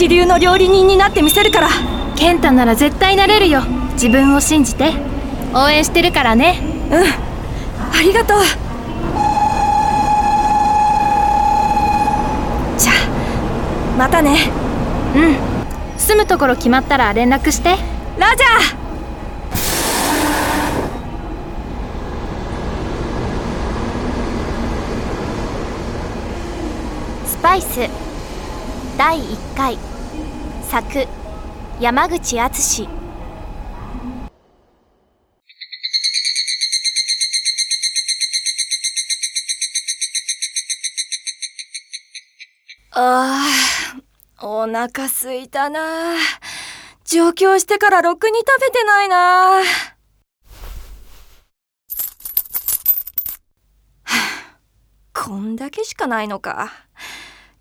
一流の料理人になってみせるから。健太なら絶対なれるよ。自分を信じて。応援してるからね。うん。ありがとう。じゃあまたね。うん。住むところ決まったら連絡して。ラジャー！スパイス。第1回作山口敦。あーお腹すいたな。上京してからろくに食べてないな。こんだけしかないのか。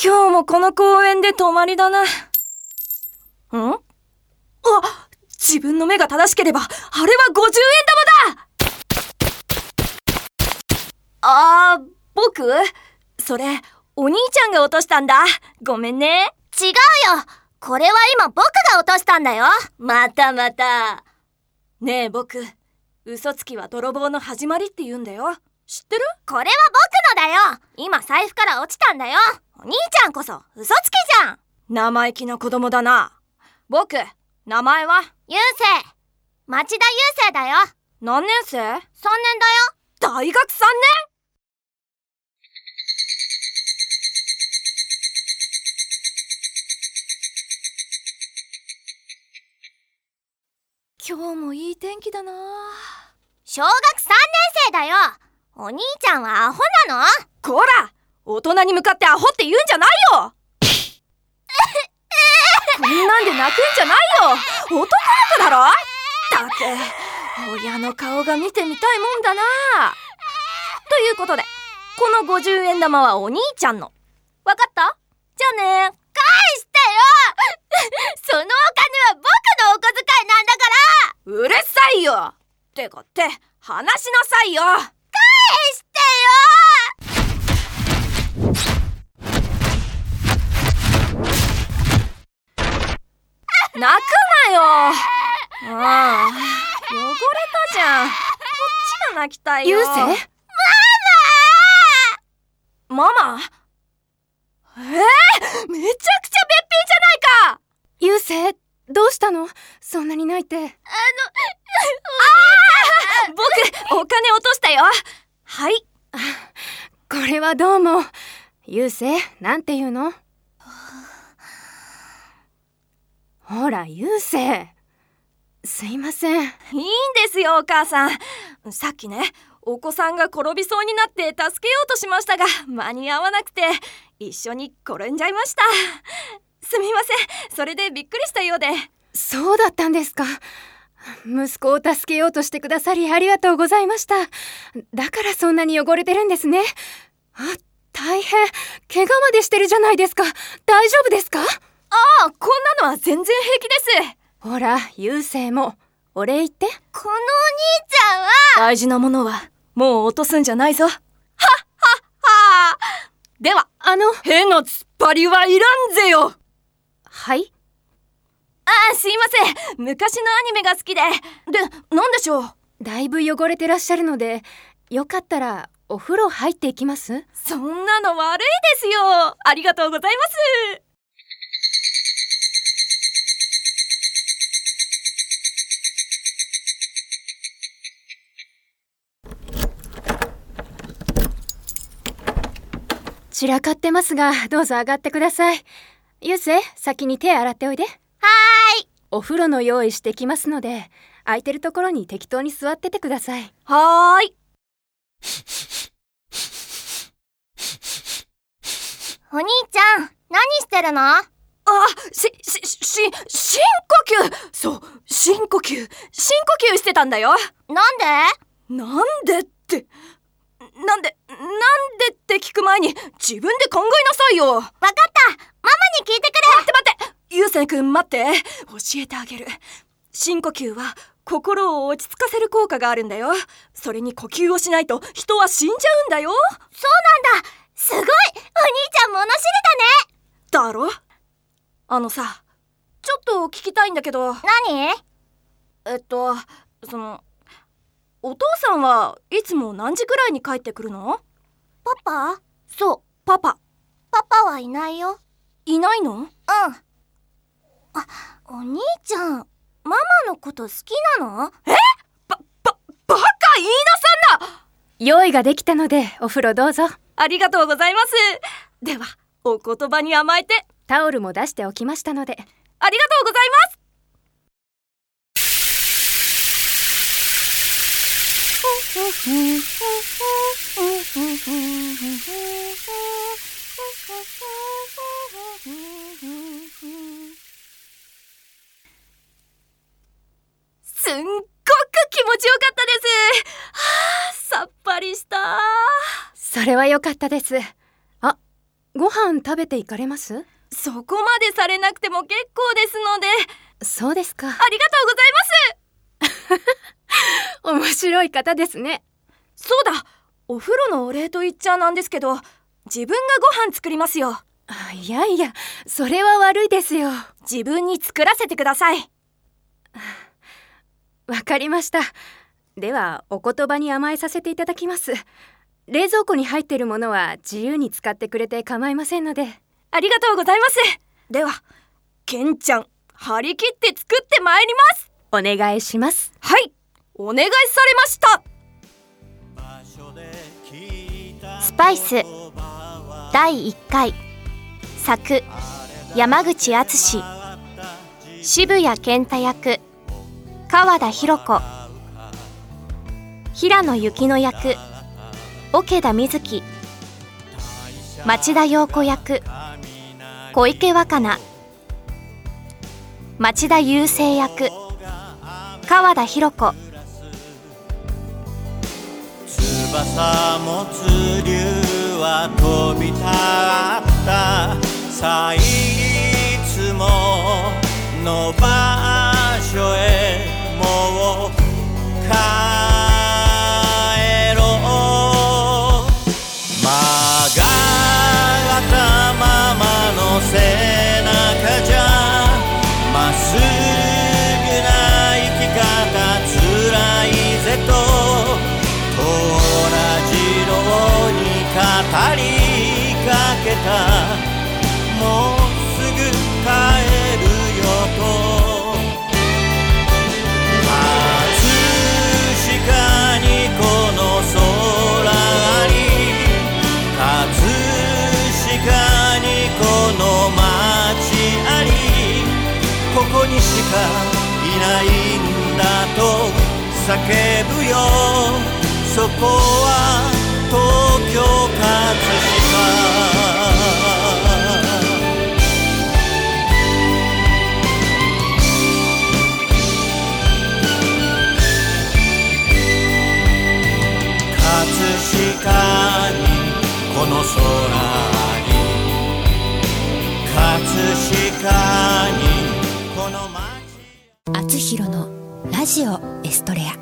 今日もこの公園で泊まりだな。んあ自分の目が正しければ、あれは50円玉だあー、僕？それ、お兄ちゃんが落としたんだ。ごめんね。違うよこれは今僕が落としたんだよまたまた。ねえ僕、嘘つきは泥棒の始まりって言うんだよ。知ってる？これは僕のだよ今財布から落ちたんだよお兄ちゃんこそ嘘つきじゃん生意気な子供だな。僕、名前は優勢町田優勢だよ。何年生？3年だよ。大学3年？今日もいい天気だな。小学3年生だよ。お兄ちゃんはアホなの？こら大人に向かってアホって言うんじゃないよこんなんで泣くんじゃないよ。男の子だろ？ったく親の顔が見てみたいもんだな。ということでこの50円玉はお兄ちゃんの。わかった？じゃあね。返してよ！そのお金は僕のお小遣いなんだから！うるさいよ！てかって話しなさいよ返して泣くなよああ汚れたじゃんこっちが泣きたいよ。優勢ママ。えー、めちゃくちゃべっぴんじゃないか。優勢どうしたの？そんなに泣いて。あの、僕お金落としたよ。はい。これはどうも。優勢なんて言うの？ほら優勢すいません。いいんですよお母さん。さっきねお子さんが転びそうになって助けようとしましたが間に合わなくて一緒に転んじゃいました。すみません。それでびっくりしたようで。そうだったんですか。息子を助けようとしてくださりありがとうございました。だからそんなに汚れてるんですね。あ大変。怪我までしてるじゃないですか。大丈夫ですか？ああこんなのは全然平気ですほら優勢も。お礼言って。このお兄ちゃんは。大事なものはもう落とすんじゃないぞ。はっはっは。ではあの。変な突っ張りはいらんぜよ。はい。ああすいません。昔のアニメが好きで。で何でしょう？だいぶ汚れてらっしゃるのでよかったらお風呂入っていきます？そんなの悪いですよ。ありがとうございます散らかってますがどうぞ上がってください。優勢先に手洗っておいで。はーい。お風呂の用意してきますので空いてるところに適当に座っててください。はーい。お兄ちゃん何してるの？あししし深呼吸。そう深呼吸。深呼吸してたんだよ。なんで？なんでってなんでなんでって聞く前に自分で考えなさいよ。待わかった。ママに聞いてくるって待って。ゆうせいくん待って。教えてあげる。深呼吸は心を落ち着かせる効果があるんだよ。それに呼吸をしないと人は死んじゃうんだよ。そうなんだ。すごい。お兄ちゃん物知りだろ？あのさちょっと聞きたいんだけど。だね何？えっとそのお父さんはいつも何時くらいに帰ってくるの？パパ？そうパパ。パパはいないよ。いないの？うん。あお兄ちゃんママのこと好きなの？バカ言いなさんな！用意ができたのでお風呂どうぞ。ありがとうございます。ではお言葉に甘えて。タオルも出しておきましたので。ありがとうございますすんごく気持ちよかったです。はあさっぱりしたそれは良かったです。あご飯食べていかれます？そこまでされなくても結構ですので。そうですか。ありがとうございます 面白い方ですね。そうだ。お風呂のお礼と言っちゃなんですけど自分がご飯作りますよ。あいやいや。それは悪いですよ。自分に作らせてください。わかりました。ではお言葉に甘えさせていただきます。冷蔵庫に入っているものは自由に使ってくれて構いませんので。ありがとうございます。ではケンちゃん張り切って作ってまいります。お願いします。はいお願いされました。スパイス。第1回。作。山口敦。渋谷健太役。川田博子。平野幸乃役。桶田瑞希。町田陽子役。小池若菜。町田雄生役。川田博子。翼持つ竜は飛び立った。さあいつもの場所へ。りかけた」「もうすぐ帰るよと」「しかにこの空あり」「葛飾にこの街あり」「ここにしかいないんだと叫ぶよ」「そこは」東京葛飾葛飾にこの空に葛飾にこの街。あつひろのラジオエストレア。